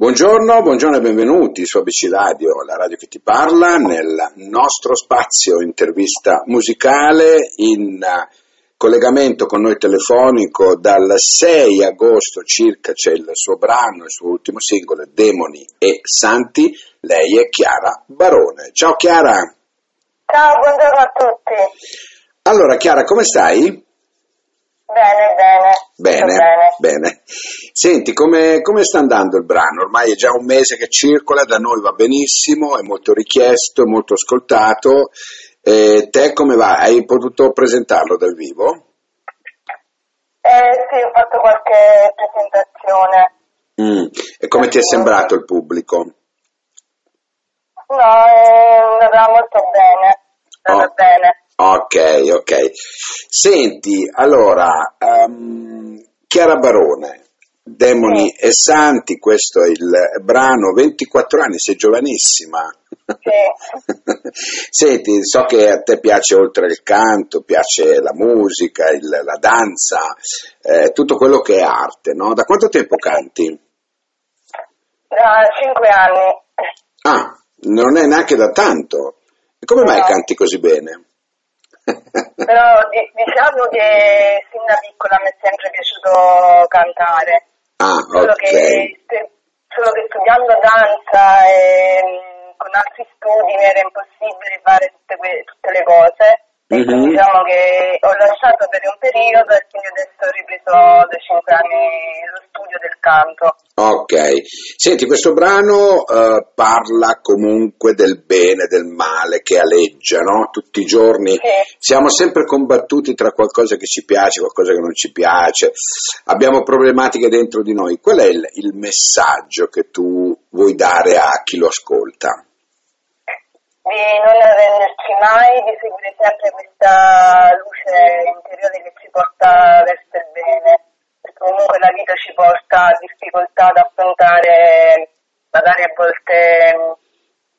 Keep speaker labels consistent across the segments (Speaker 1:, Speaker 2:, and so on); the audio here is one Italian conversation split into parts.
Speaker 1: Buongiorno, buongiorno e benvenuti su ABC Radio, la radio che ti parla, nel nostro spazio intervista musicale in collegamento con noi telefonico dal 6 agosto circa c'è il suo brano, il suo ultimo singolo, Demoni e Santi, lei è Chiara Barone. Ciao Chiara!
Speaker 2: Ciao, buongiorno a tutti.
Speaker 1: Allora Chiara, come stai?
Speaker 2: Bene, bene.
Speaker 1: Bene,
Speaker 2: bene.
Speaker 1: bene. Senti, come, come, sta andando il brano? Ormai è già un mese che circola, da noi va benissimo, è molto richiesto, è molto ascoltato. Eh, te come va? Hai potuto presentarlo dal vivo?
Speaker 2: Eh sì, ho fatto qualche presentazione.
Speaker 1: Mm. E come ti è sembrato il pubblico?
Speaker 2: No, è andava molto bene. Andava
Speaker 1: Oh.
Speaker 2: bene.
Speaker 1: Ok, ok. Senti, allora, ehm, Chiara Barone, Demoni e Santi, questo è il brano, 24 anni, sei giovanissima. Senti, so che a te piace oltre il canto, piace la musica, il- la danza, eh, tutto quello che è arte, no? Da quanto tempo canti?
Speaker 2: Da cinque anni.
Speaker 1: Ah, non è neanche da tanto. E come mai
Speaker 2: No.
Speaker 1: canti così bene?
Speaker 2: Però di- diciamo che sin da piccola mi è sempre piaciuto cantare.
Speaker 1: Ah,
Speaker 2: Solo,
Speaker 1: ok.
Speaker 2: che, solo che studiando danza e mh, con altri studi mi era impossibile fare tutte, que- tutte le cose. Quindi diciamo che ho lasciato per un periodo e quindi adesso ho ripreso da cinque anni lo studio del canto.
Speaker 1: Ok, senti, questo brano eh, parla comunque del bene e del male che aleggia, no? Tutti i giorni
Speaker 2: Sì.
Speaker 1: siamo sempre combattuti tra qualcosa che ci piace e qualcosa che non ci piace, abbiamo problematiche dentro di noi. Qual è il, il messaggio che tu vuoi dare a chi lo ascolta?
Speaker 2: Di non arrenderci mai, di seguire sempre questa luce interiore che ci porta verso il bene. Perché comunque la vita ci porta a difficoltà ad affrontare magari a volte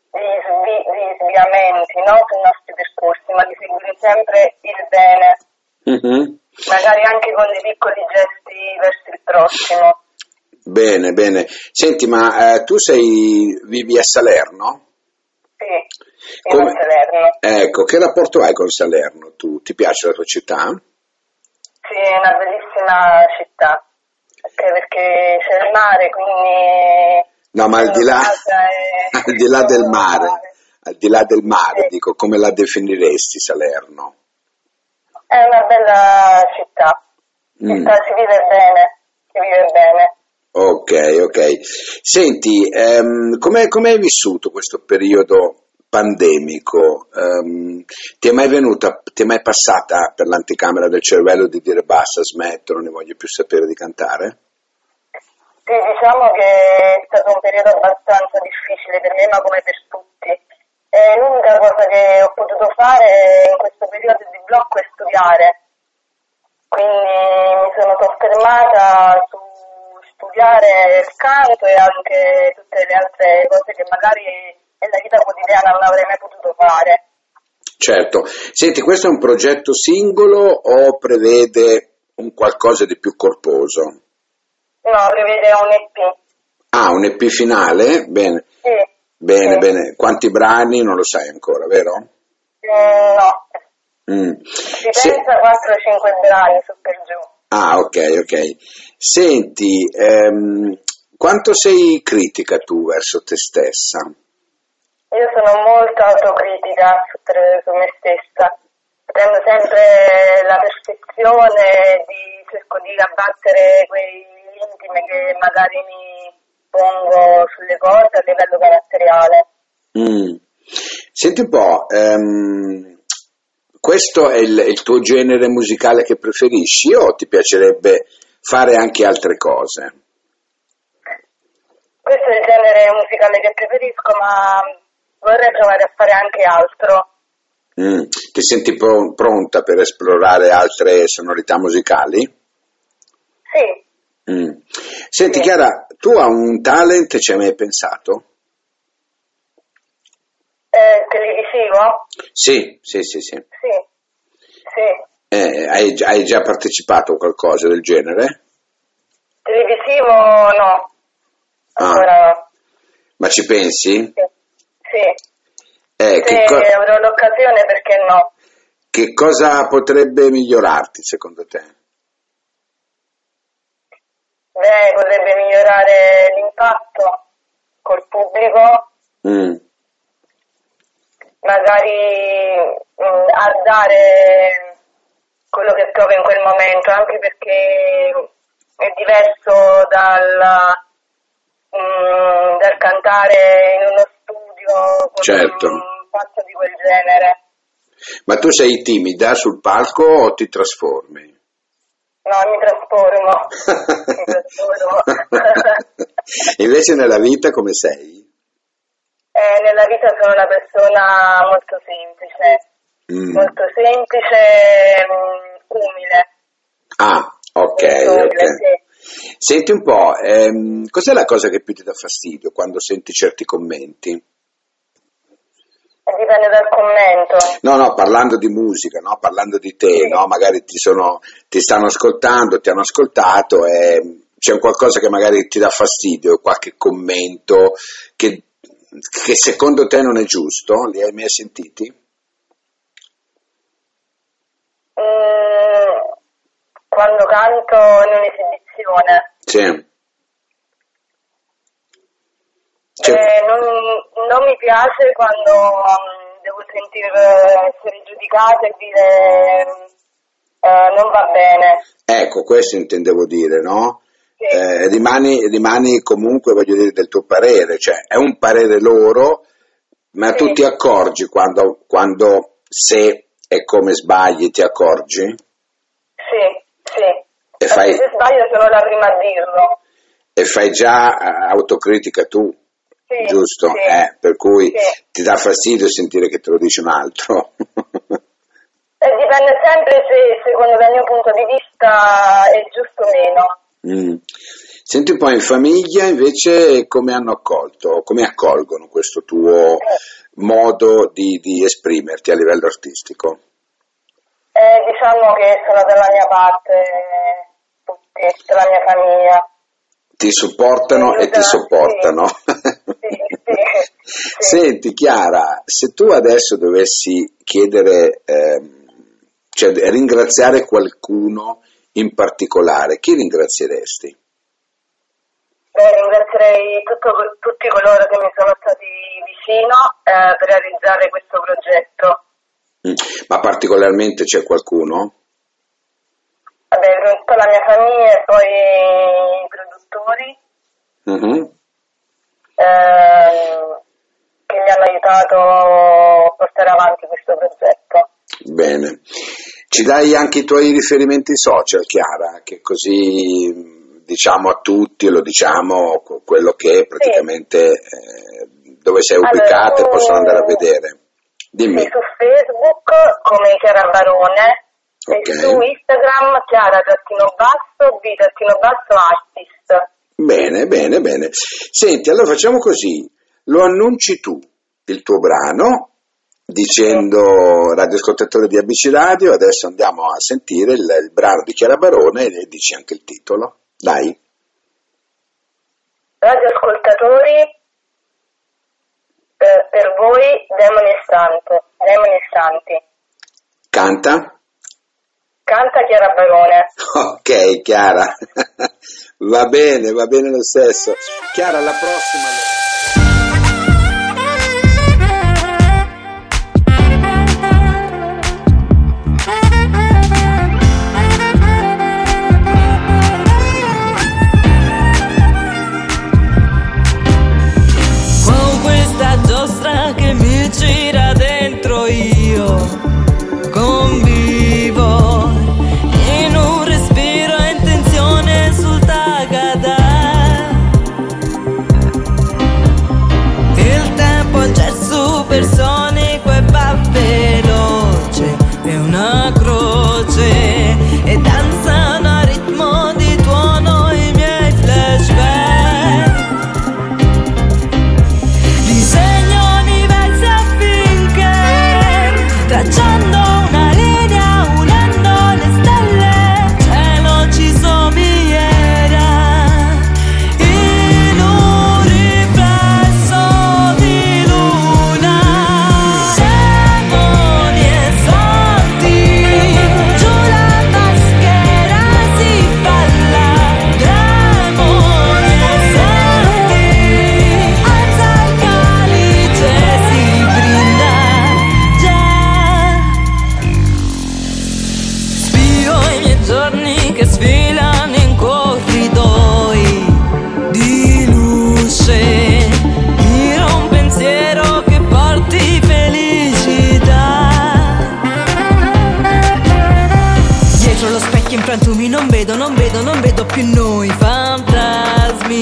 Speaker 2: svi- degli sviamenti no? sui nostri percorsi, ma di seguire sempre il bene,
Speaker 1: Mhm.
Speaker 2: magari anche con dei piccoli gesti verso il prossimo.
Speaker 1: Bene, bene. Senti, ma eh, tu sei, vivi a Salerno? Come-
Speaker 2: Salerno.
Speaker 1: Ecco, che rapporto hai con Salerno tu? Ti piace la tua città?
Speaker 2: Sì, è una bellissima città, perché, perché c'è il mare, quindi...
Speaker 1: No, ma al di là,
Speaker 2: è-
Speaker 1: al di là del mare, al di là del mare,
Speaker 2: Sì.
Speaker 1: dico, come la definiresti Salerno?
Speaker 2: È una bella città,
Speaker 1: Mm.
Speaker 2: città si vive bene, si vive bene.
Speaker 1: Ok, ok. Senti, ehm, come hai vissuto questo periodo pandemico? Ehm, ti è mai venuta, ti è mai passata per l'anticamera del cervello di dire basta, smetto, non ne voglio più sapere di cantare?
Speaker 2: Sì, diciamo che è stato un periodo abbastanza difficile per me, ma come per tutti. E l'unica cosa che ho potuto fare in questo periodo di blocco è studiare. Quindi mi sono soffermata su studiare il canto e anche tutte le altre cose che magari nella vita quotidiana non avrei mai potuto fare.
Speaker 1: Certo. Senti, questo è un progetto singolo o prevede un qualcosa di più corposo?
Speaker 2: No, prevede un EP.
Speaker 1: Ah, un EP finale? Bene,
Speaker 2: Sì.
Speaker 1: bene,
Speaker 2: Sì.
Speaker 1: bene. Quanti brani non lo sai ancora, vero?
Speaker 2: Mm, no,
Speaker 1: Mm.
Speaker 2: si pensa 4-5 brani su per giù.
Speaker 1: Ah, ok, ok. Senti, ehm, quanto sei critica tu verso te stessa?
Speaker 2: Io sono molto autocritica su, su me stessa. Prendo sempre la perfezione, di, cerco di abbattere quei limiti che magari mi pongo sulle cose a livello caratteriale.
Speaker 1: Mm. Senti un po', ehm, questo è il, il tuo genere musicale che preferisci o ti piacerebbe fare anche altre cose?
Speaker 2: Questo è il genere musicale che preferisco, ma vorrei provare a fare anche altro.
Speaker 1: Mm. Ti senti pro- pronta per esplorare altre sonorità musicali?
Speaker 2: Sì,
Speaker 1: Mm. Senti
Speaker 2: Sì.
Speaker 1: Chiara, tu a un talent ci hai mai pensato?
Speaker 2: eh, televisivo?
Speaker 1: Sì, sì, sì, sì.
Speaker 2: Sì, sì.
Speaker 1: Eh, hai, già- hai già partecipato a qualcosa del genere?
Speaker 2: Televisivo no,
Speaker 1: Ah.
Speaker 2: ancora no.
Speaker 1: ci pensi?
Speaker 2: Sì. Sì.
Speaker 1: Eh,
Speaker 2: Se
Speaker 1: co-
Speaker 2: avrò l'occasione, perché no?
Speaker 1: che cosa potrebbe migliorarti secondo te?
Speaker 2: Beh, potrebbe migliorare l'impatto col pubblico,
Speaker 1: Mm,
Speaker 2: magari mh, a dare quello che provo in quel momento, anche perché è diverso dal, mh, dal cantare in uno
Speaker 1: Certo.
Speaker 2: un fatto di quel genere.
Speaker 1: Ma tu sei timida sul palco o ti trasformi?
Speaker 2: No, mi trasformo. mi trasformo.
Speaker 1: Invece nella vita come sei?
Speaker 2: Eh, nella vita sono una persona molto semplice,
Speaker 1: Mm.
Speaker 2: molto semplice, mh, umile.
Speaker 1: Ah, ok,
Speaker 2: umile,
Speaker 1: ok.
Speaker 2: sì.
Speaker 1: Senti un po', ehm, cos'è la cosa che più ti dà fastidio quando senti certi commenti?
Speaker 2: Dipende dal commento.
Speaker 1: No, no, parlando di musica, no? parlando di te,
Speaker 2: Sì.
Speaker 1: no? magari ti, sono, ti stanno ascoltando, ti hanno ascoltato e c'è un qualcosa che magari ti dà fastidio, qualche commento che, che secondo te non è giusto, li hai mai sentiti?
Speaker 2: Mm, quando canto in un'esibizione,
Speaker 1: Sì. Cioè,
Speaker 2: eh, non, non mi piace quando mm, devo sentire essere giudicata e dire eh, non va bene.
Speaker 1: ecco, questo intendevo dire, no?
Speaker 2: Sì.
Speaker 1: Eh, rimani, rimani comunque, voglio dire, del tuo parere, cioè è un parere loro, ma tu
Speaker 2: Sì.
Speaker 1: ti accorgi quando, quando se e come sbagli ti accorgi
Speaker 2: Sì, sì.
Speaker 1: E fai-
Speaker 2: se sbaglio sono la prima a dirlo.
Speaker 1: e fai già eh, autocritica tu,
Speaker 2: Sì,
Speaker 1: giusto?
Speaker 2: sì.
Speaker 1: Eh, per cui
Speaker 2: Sì.
Speaker 1: ti dà fastidio sentire che te lo dice un altro.
Speaker 2: Eh, dipende sempre se, secondo dal mio punto di vista, è giusto o meno.
Speaker 1: Mm. Senti un po' in famiglia invece come hanno accolto, come accolgono questo tuo modo di, di esprimerti a livello artistico?
Speaker 2: Eh, diciamo che sono dalla mia parte, tutti, della mia famiglia.
Speaker 1: Ti supportano e ti sopportano.
Speaker 2: Sì.
Speaker 1: Senti Chiara, se tu adesso dovessi chiedere, ehm, cioè ringraziare qualcuno in particolare, chi ringrazieresti?
Speaker 2: Beh, ringrazierei tutto- tutti coloro che mi sono stati vicino eh, per realizzare questo progetto.
Speaker 1: Mm. Ma particolarmente c'è qualcuno?
Speaker 2: Vabbè, la mia famiglia e poi i produttori
Speaker 1: Mhm.
Speaker 2: Ehm, che mi hanno aiutato a portare avanti questo progetto.
Speaker 1: Bene. Ci dai anche i tuoi riferimenti social, Chiara, che così diciamo a tutti, lo diciamo, que- quello che è praticamente eh, dove sei
Speaker 2: Allora,
Speaker 1: ubicata e
Speaker 2: tu-
Speaker 1: possono andare a vedere. Dimmi.
Speaker 2: Sì, su Facebook come Chiara Barone
Speaker 1: Ok.
Speaker 2: e su Instagram Chiara trattino basso B trattino basso artist.
Speaker 1: Bene, bene, bene. Senti, allora facciamo così, lo annunci tu, il tuo brano, dicendo radioascoltatore di ABC Radio, adesso andiamo a sentire il, il brano di Chiara Barone e dici anche il titolo. Dai.
Speaker 2: Radioascoltatori, eh, per voi Demoni e Santo, Demoni Santi.
Speaker 1: Canta?
Speaker 2: Canta Chiara Barone.
Speaker 1: Ok, Chiara. va bene, va bene lo stesso. Chiara, alla prossima.
Speaker 3: Quanto non vedo, non vedo, non vedo più noi. Fantasmi.